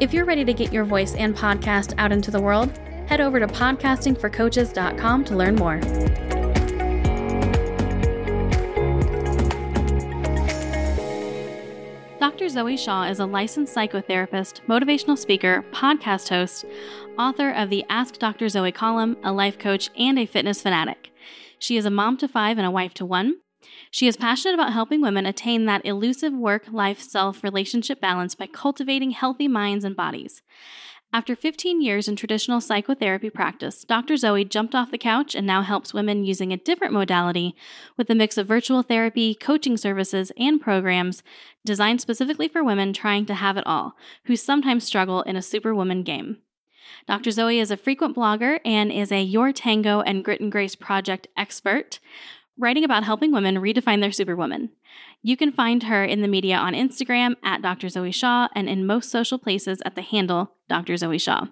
If you're ready to get your voice and podcast out into the world, head over to podcastingforcoaches.com to learn more. Dr. Zoe Shaw is a licensed psychotherapist, motivational speaker, podcast host, author of the Ask Dr. Zoe column, a life coach, and a fitness fanatic. She is a mom to five and a wife to one. She is passionate about helping women attain that elusive work life self relationship balance by cultivating healthy minds and bodies. After 15 years in traditional psychotherapy practice, Dr. Zoe jumped off the couch and now helps women using a different modality with a mix of virtual therapy, coaching services, and programs designed specifically for women trying to have it all, who sometimes struggle in a superwoman game. Dr. Zoe is a frequent blogger and is a Your Tango and Grit and Grace Project expert writing about helping women redefine their superwoman. You can find her in the media on Instagram at Dr. Zoe Shaw and in most social places at the handle Dr. Zoe Shaw.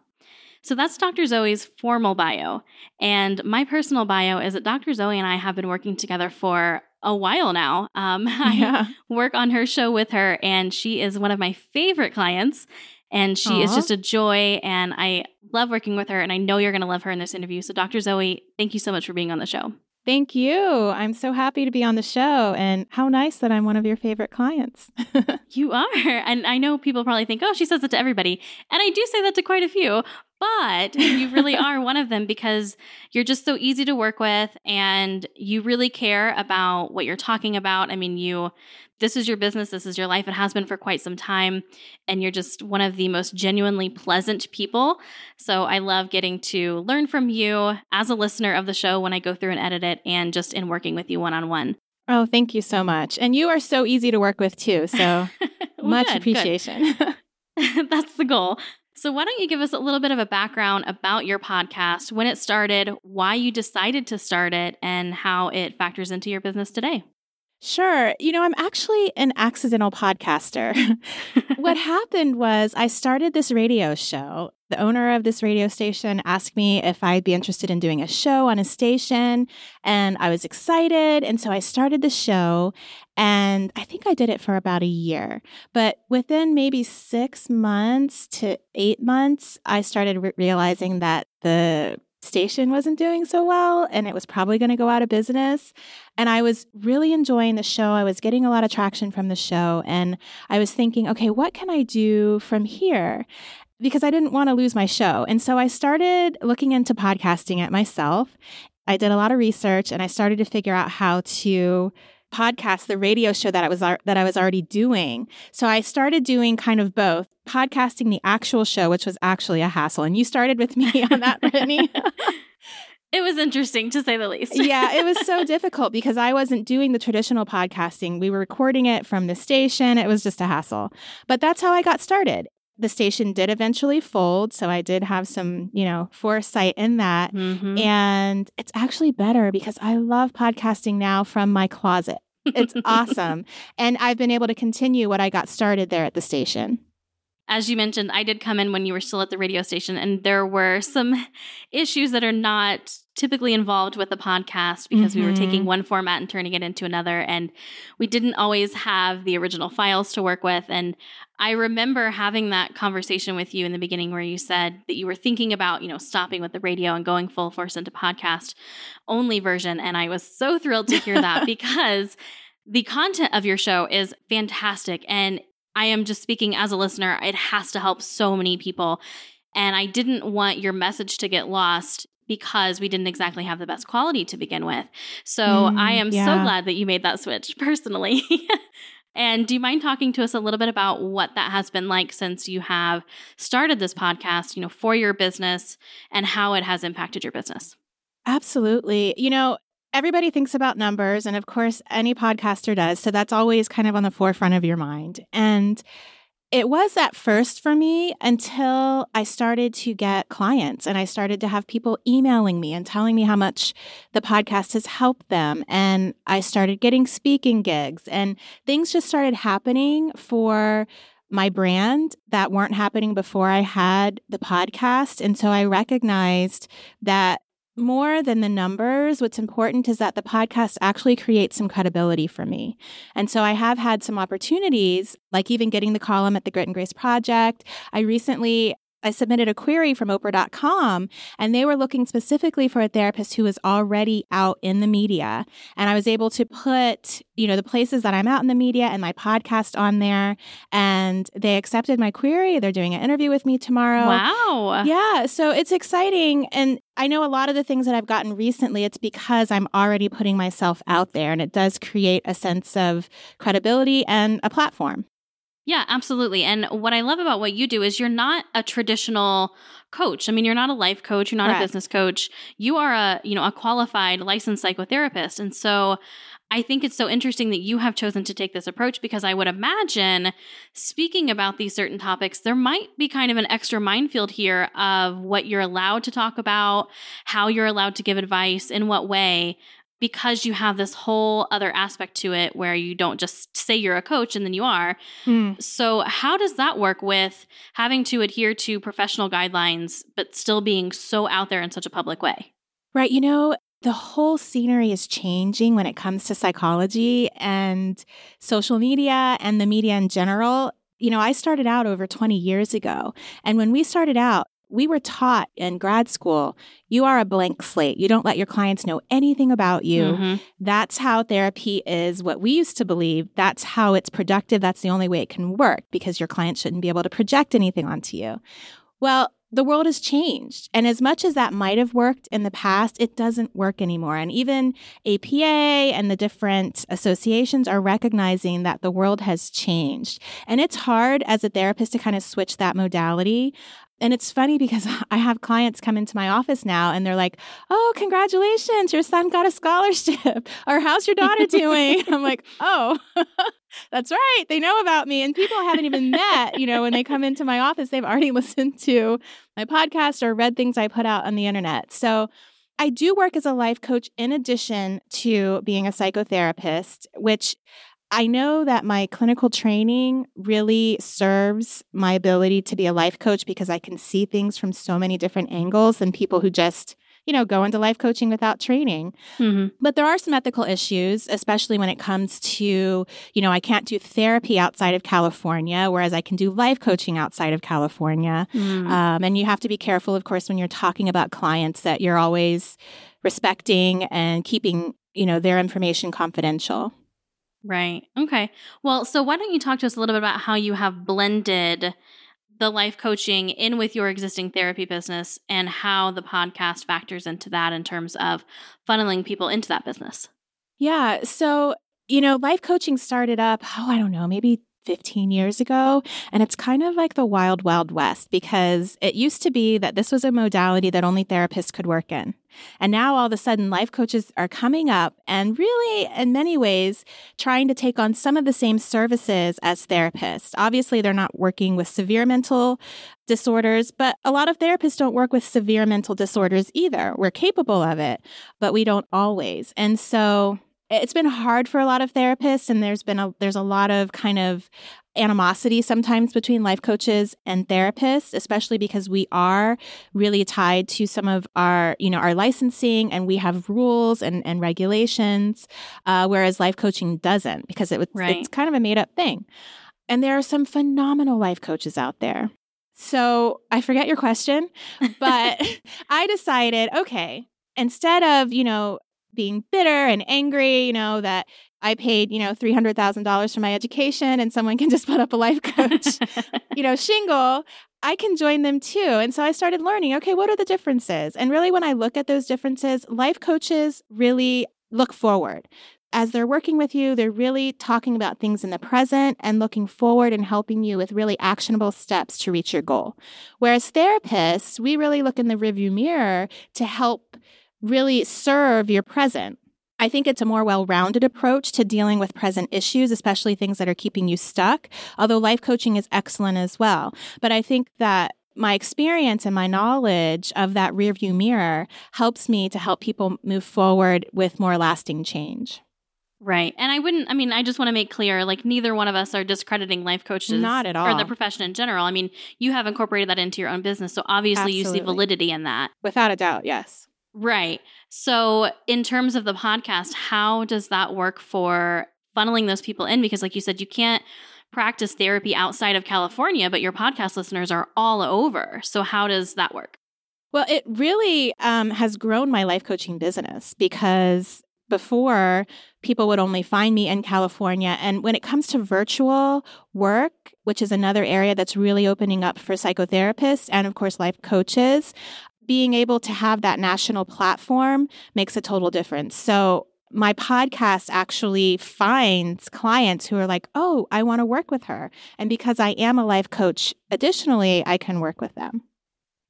So that's Dr. Zoe's formal bio. And my personal bio is that Dr. Zoe and I have been working together for a while now. Um, yeah. I work on her show with her, and she is one of my favorite clients. And she Aww. is just a joy, and I love working with her. And I know you're going to love her in this interview. So, Dr. Zoe, thank you so much for being on the show. Thank you. I'm so happy to be on the show and how nice that I'm one of your favorite clients. you are. And I know people probably think, oh, she says it to everybody. And I do say that to quite a few, but you really are one of them because you're just so easy to work with and you really care about what you're talking about. I mean, you this is your business, this is your life. It has been for quite some time. And you're just one of the most genuinely pleasant people. So I love getting to learn from you as a listener of the show when I go through and edit it and just in working with you one on one. Oh, thank you so much. And you are so easy to work with too. So well, much good, appreciation. Good. That's the goal. So, why don't you give us a little bit of a background about your podcast, when it started, why you decided to start it, and how it factors into your business today? Sure. You know, I'm actually an accidental podcaster. what happened was I started this radio show. The owner of this radio station asked me if I'd be interested in doing a show on a station, and I was excited. And so I started the show, and I think I did it for about a year. But within maybe six months to eight months, I started re- realizing that the station wasn't doing so well and it was probably going to go out of business. And I was really enjoying the show. I was getting a lot of traction from the show. And I was thinking, okay, what can I do from here? Because I didn't want to lose my show. And so I started looking into podcasting it myself. I did a lot of research and I started to figure out how to podcast, the radio show that I was that I was already doing. So I started doing kind of both, podcasting the actual show, which was actually a hassle. And you started with me on that, Brittany. It was interesting to say the least. yeah, it was so difficult because I wasn't doing the traditional podcasting. We were recording it from the station. It was just a hassle. But that's how I got started. The station did eventually fold, so I did have some, you know, foresight in that. Mm-hmm. And it's actually better because I love podcasting now from my closet. It's awesome. And I've been able to continue what I got started there at the station. As you mentioned, I did come in when you were still at the radio station, and there were some issues that are not typically involved with the podcast because mm-hmm. we were taking mm-hmm. one format and turning it into another. And we didn't always have the original files to work with. And I remember having that conversation with you in the beginning where you said that you were thinking about, you know, stopping with the radio and going full force into podcast only version. And I was so thrilled to hear that because the content of your show is fantastic. And I am just speaking as a listener, it has to help so many people. And I didn't want your message to get lost because we didn't exactly have the best quality to begin with. So mm, I am yeah. so glad that you made that switch personally. and do you mind talking to us a little bit about what that has been like since you have started this podcast, you know, for your business and how it has impacted your business? Absolutely. You know, everybody thinks about numbers and of course any podcaster does, so that's always kind of on the forefront of your mind. And It was at first for me until I started to get clients and I started to have people emailing me and telling me how much the podcast has helped them. And I started getting speaking gigs and things just started happening for my brand that weren't happening before I had the podcast. And so I recognized that more than the numbers, what's important is that the podcast actually creates some credibility for me. And so I have had some opportunities, like even getting the column at the Grit and Grace Project. I recently I submitted a query from Oprah.com and they were looking specifically for a therapist who was already out in the media. And I was able to put, you know, the places that I'm out in the media and my podcast on there. And they accepted my query. They're doing an interview with me tomorrow. Wow. Yeah. So it's exciting. And I know a lot of the things that I've gotten recently, it's because I'm already putting myself out there and it does create a sense of credibility and a platform. Yeah, absolutely. And what I love about what you do is you're not a traditional coach. I mean, you're not a life coach, you're not Correct. a business coach. You are a, you know, a qualified licensed psychotherapist. And so I think it's so interesting that you have chosen to take this approach because I would imagine speaking about these certain topics, there might be kind of an extra minefield here of what you're allowed to talk about, how you're allowed to give advice, in what way because you have this whole other aspect to it where you don't just say you're a coach and then you are. Mm. So, how does that work with having to adhere to professional guidelines, but still being so out there in such a public way? Right. You know, the whole scenery is changing when it comes to psychology and social media and the media in general. You know, I started out over 20 years ago. And when we started out, we were taught in grad school you are a blank slate. You don't let your clients know anything about you. Mm-hmm. That's how therapy is what we used to believe. That's how it's productive. That's the only way it can work because your client shouldn't be able to project anything onto you. Well, the world has changed. And as much as that might have worked in the past, it doesn't work anymore. And even APA and the different associations are recognizing that the world has changed. And it's hard as a therapist to kind of switch that modality. And it's funny because I have clients come into my office now and they're like, Oh, congratulations, your son got a scholarship. Or how's your daughter doing? I'm like, Oh, that's right. They know about me. And people haven't even met, you know, when they come into my office, they've already listened to my podcast or read things I put out on the internet. So I do work as a life coach in addition to being a psychotherapist, which I know that my clinical training really serves my ability to be a life coach because I can see things from so many different angles than people who just, you know, go into life coaching without training. Mm-hmm. But there are some ethical issues, especially when it comes to, you know, I can't do therapy outside of California, whereas I can do life coaching outside of California. Mm. Um, and you have to be careful, of course, when you're talking about clients that you're always respecting and keeping, you know, their information confidential. Right. Okay. Well, so why don't you talk to us a little bit about how you have blended the life coaching in with your existing therapy business and how the podcast factors into that in terms of funneling people into that business? Yeah. So, you know, life coaching started up, oh, I don't know, maybe 15 years ago. And it's kind of like the wild, wild west because it used to be that this was a modality that only therapists could work in. And now all of a sudden, life coaches are coming up and really, in many ways, trying to take on some of the same services as therapists. Obviously, they're not working with severe mental disorders, but a lot of therapists don't work with severe mental disorders either. We're capable of it, but we don't always. And so it's been hard for a lot of therapists and there's been a there's a lot of kind of animosity sometimes between life coaches and therapists especially because we are really tied to some of our you know our licensing and we have rules and, and regulations uh, whereas life coaching doesn't because it, right. it's kind of a made up thing and there are some phenomenal life coaches out there so i forget your question but i decided okay instead of you know being bitter and angry, you know, that I paid, you know, $300,000 for my education and someone can just put up a life coach, you know, shingle, I can join them too. And so I started learning, okay, what are the differences? And really, when I look at those differences, life coaches really look forward. As they're working with you, they're really talking about things in the present and looking forward and helping you with really actionable steps to reach your goal. Whereas therapists, we really look in the rearview mirror to help really serve your present. I think it's a more well rounded approach to dealing with present issues, especially things that are keeping you stuck, although life coaching is excellent as well. But I think that my experience and my knowledge of that rearview mirror helps me to help people move forward with more lasting change. Right. And I wouldn't, I mean, I just want to make clear like, neither one of us are discrediting life coaches. Not at all. Or the profession in general. I mean, you have incorporated that into your own business. So obviously Absolutely. you see validity in that. Without a doubt, yes. Right. So, in terms of the podcast, how does that work for funneling those people in? Because, like you said, you can't practice therapy outside of California, but your podcast listeners are all over. So, how does that work? Well, it really um, has grown my life coaching business because before people would only find me in California. And when it comes to virtual work, which is another area that's really opening up for psychotherapists and, of course, life coaches, being able to have that national platform makes a total difference. So, my podcast actually finds clients who are like, oh, I want to work with her. And because I am a life coach, additionally, I can work with them.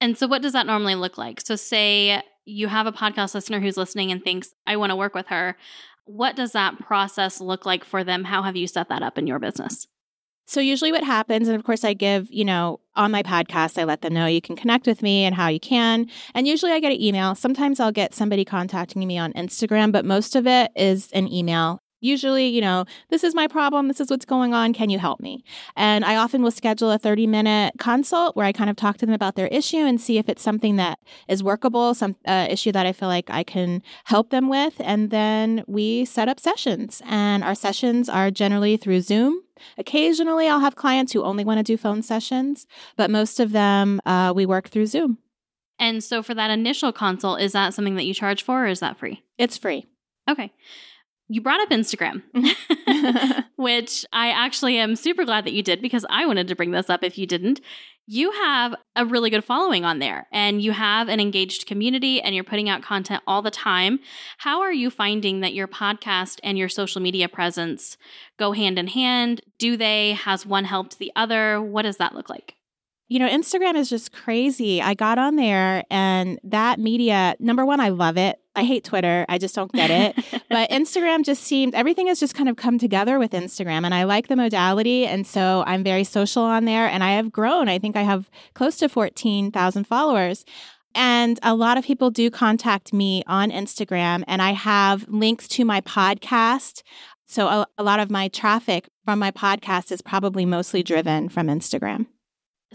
And so, what does that normally look like? So, say you have a podcast listener who's listening and thinks, I want to work with her. What does that process look like for them? How have you set that up in your business? So usually what happens, and of course I give, you know, on my podcast, I let them know you can connect with me and how you can. And usually I get an email. Sometimes I'll get somebody contacting me on Instagram, but most of it is an email. Usually, you know, this is my problem. This is what's going on. Can you help me? And I often will schedule a 30 minute consult where I kind of talk to them about their issue and see if it's something that is workable, some uh, issue that I feel like I can help them with. And then we set up sessions. And our sessions are generally through Zoom. Occasionally, I'll have clients who only want to do phone sessions, but most of them uh, we work through Zoom. And so, for that initial consult, is that something that you charge for or is that free? It's free. Okay. You brought up Instagram, mm-hmm. which I actually am super glad that you did because I wanted to bring this up if you didn't. You have a really good following on there and you have an engaged community and you're putting out content all the time. How are you finding that your podcast and your social media presence go hand in hand? Do they? Has one helped the other? What does that look like? You know, Instagram is just crazy. I got on there and that media, number one, I love it. I hate Twitter. I just don't get it. but Instagram just seemed, everything has just kind of come together with Instagram. And I like the modality. And so I'm very social on there. And I have grown. I think I have close to 14,000 followers. And a lot of people do contact me on Instagram, and I have links to my podcast. So a, a lot of my traffic from my podcast is probably mostly driven from Instagram.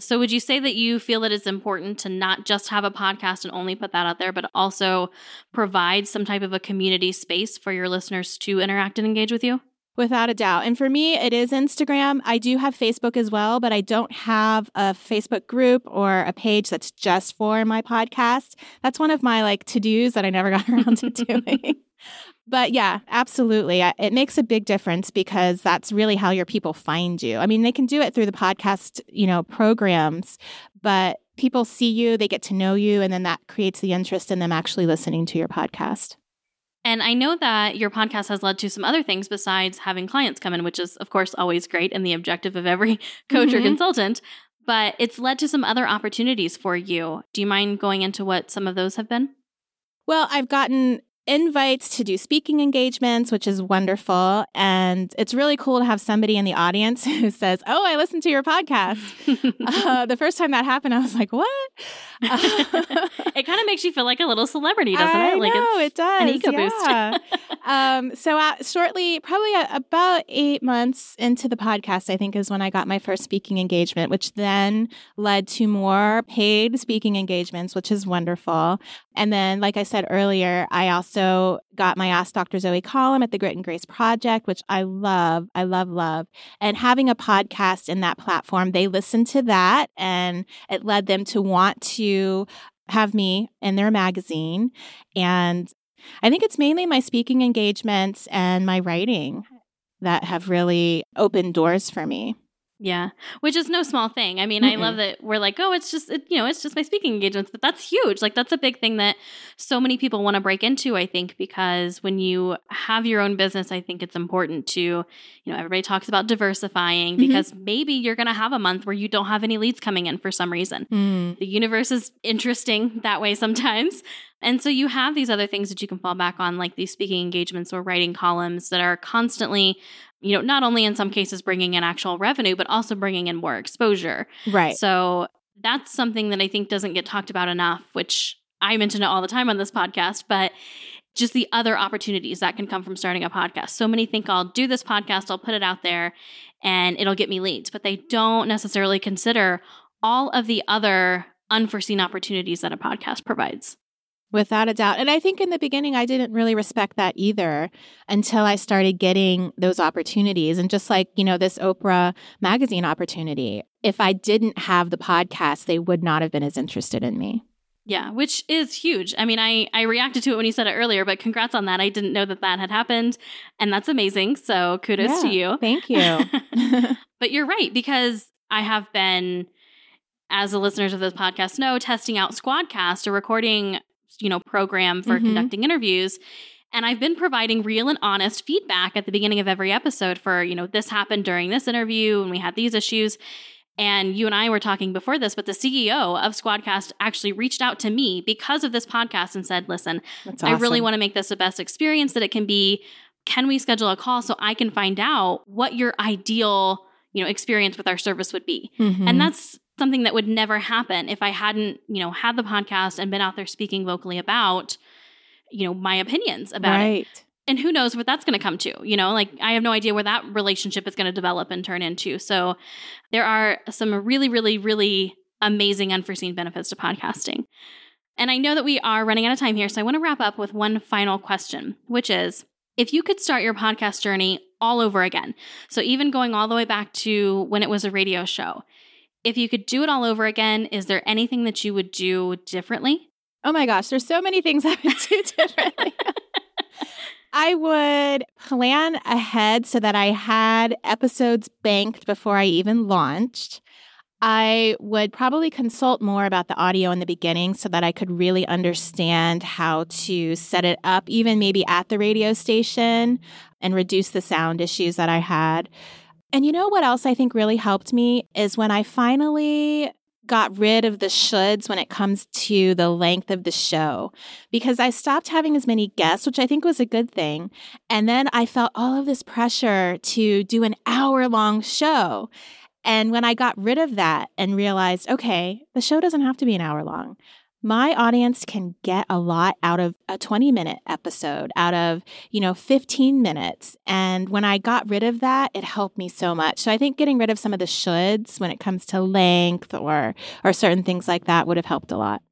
So, would you say that you feel that it's important to not just have a podcast and only put that out there, but also provide some type of a community space for your listeners to interact and engage with you? Without a doubt. And for me, it is Instagram. I do have Facebook as well, but I don't have a Facebook group or a page that's just for my podcast. That's one of my like to dos that I never got around to doing. But yeah, absolutely. It makes a big difference because that's really how your people find you. I mean, they can do it through the podcast, you know, programs, but people see you, they get to know you, and then that creates the interest in them actually listening to your podcast. And I know that your podcast has led to some other things besides having clients come in, which is, of course, always great and the objective of every coach mm-hmm. or consultant. But it's led to some other opportunities for you. Do you mind going into what some of those have been? Well, I've gotten invites to do speaking engagements, which is wonderful. And it's really cool to have somebody in the audience who says, Oh, I listened to your podcast. uh, the first time that happened, I was like, What? it kind of makes you feel like a little celebrity, doesn't I it? Like know, it does. An ego yeah. boost. um, so, uh, shortly, probably uh, about eight months into the podcast, I think is when I got my first speaking engagement, which then led to more paid speaking engagements, which is wonderful. And then, like I said earlier, I also got my Ask Dr. Zoe column at the Grit and Grace Project, which I love. I love, love. And having a podcast in that platform, they listened to that and it led them to want to have me in their magazine. And I think it's mainly my speaking engagements and my writing that have really opened doors for me. Yeah, which is no small thing. I mean, Mm-mm. I love that we're like, oh, it's just, it, you know, it's just my speaking engagements, but that's huge. Like, that's a big thing that so many people want to break into, I think, because when you have your own business, I think it's important to, you know, everybody talks about diversifying mm-hmm. because maybe you're going to have a month where you don't have any leads coming in for some reason. Mm. The universe is interesting that way sometimes. And so you have these other things that you can fall back on, like these speaking engagements or writing columns that are constantly you know, not only in some cases bringing in actual revenue, but also bringing in more exposure. Right. So that's something that I think doesn't get talked about enough, which I mention it all the time on this podcast, but just the other opportunities that can come from starting a podcast. So many think I'll do this podcast, I'll put it out there, and it'll get me leads, but they don't necessarily consider all of the other unforeseen opportunities that a podcast provides. Without a doubt. And I think in the beginning, I didn't really respect that either until I started getting those opportunities. And just like, you know, this Oprah magazine opportunity, if I didn't have the podcast, they would not have been as interested in me. Yeah, which is huge. I mean, I, I reacted to it when you said it earlier, but congrats on that. I didn't know that that had happened. And that's amazing. So kudos yeah, to you. Thank you. but you're right, because I have been as the listeners of this podcast know, testing out Squadcast, a recording you know program for mm-hmm. conducting interviews and I've been providing real and honest feedback at the beginning of every episode for, you know, this happened during this interview and we had these issues. And you and I were talking before this, but the CEO of Squadcast actually reached out to me because of this podcast and said, listen, awesome. I really want to make this the best experience that it can be. Can we schedule a call so I can find out what your ideal, you know, experience with our service would be? Mm-hmm. And that's something that would never happen if I hadn't, you know, had the podcast and been out there speaking vocally about, you know, my opinions about right. it. And who knows what that's going to come to, you know, like I have no idea where that relationship is going to develop and turn into. So there are some really, really, really amazing unforeseen benefits to podcasting. And I know that we are running out of time here. So I want to wrap up with one final question, which is if you could start your podcast journey all over again, so even going all the way back to when it was a radio show, if you could do it all over again, is there anything that you would do differently? Oh my gosh, there's so many things I would do differently. I would plan ahead so that I had episodes banked before I even launched. I would probably consult more about the audio in the beginning so that I could really understand how to set it up, even maybe at the radio station, and reduce the sound issues that I had. And you know what else I think really helped me is when I finally got rid of the shoulds when it comes to the length of the show because I stopped having as many guests, which I think was a good thing. And then I felt all of this pressure to do an hour long show. And when I got rid of that and realized, okay, the show doesn't have to be an hour long my audience can get a lot out of a 20 minute episode, out of, you know, 15 minutes. And when I got rid of that, it helped me so much. So I think getting rid of some of the shoulds when it comes to length or or certain things like that would have helped a lot.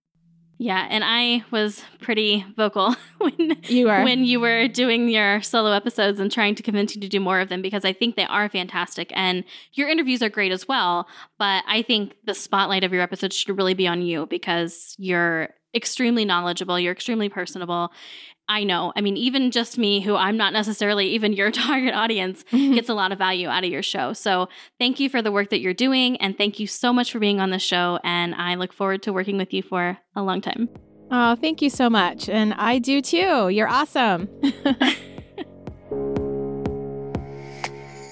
Yeah, and I was pretty vocal when you were when you were doing your solo episodes and trying to convince you to do more of them because I think they are fantastic and your interviews are great as well. But I think the spotlight of your episodes should really be on you because you're extremely knowledgeable, you're extremely personable, I know. I mean, even just me, who I'm not necessarily even your target audience, mm-hmm. gets a lot of value out of your show. So thank you for the work that you're doing. And thank you so much for being on the show. And I look forward to working with you for a long time. Oh, thank you so much. And I do too. You're awesome.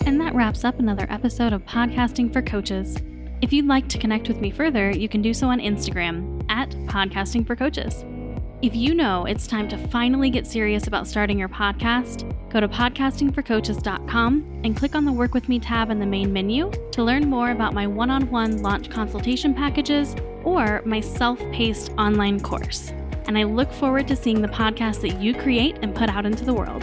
and that wraps up another episode of Podcasting for Coaches. If you'd like to connect with me further, you can do so on Instagram at Podcasting for Coaches. If you know it's time to finally get serious about starting your podcast, go to podcastingforcoaches.com and click on the Work With Me tab in the main menu to learn more about my one on one launch consultation packages or my self paced online course. And I look forward to seeing the podcast that you create and put out into the world.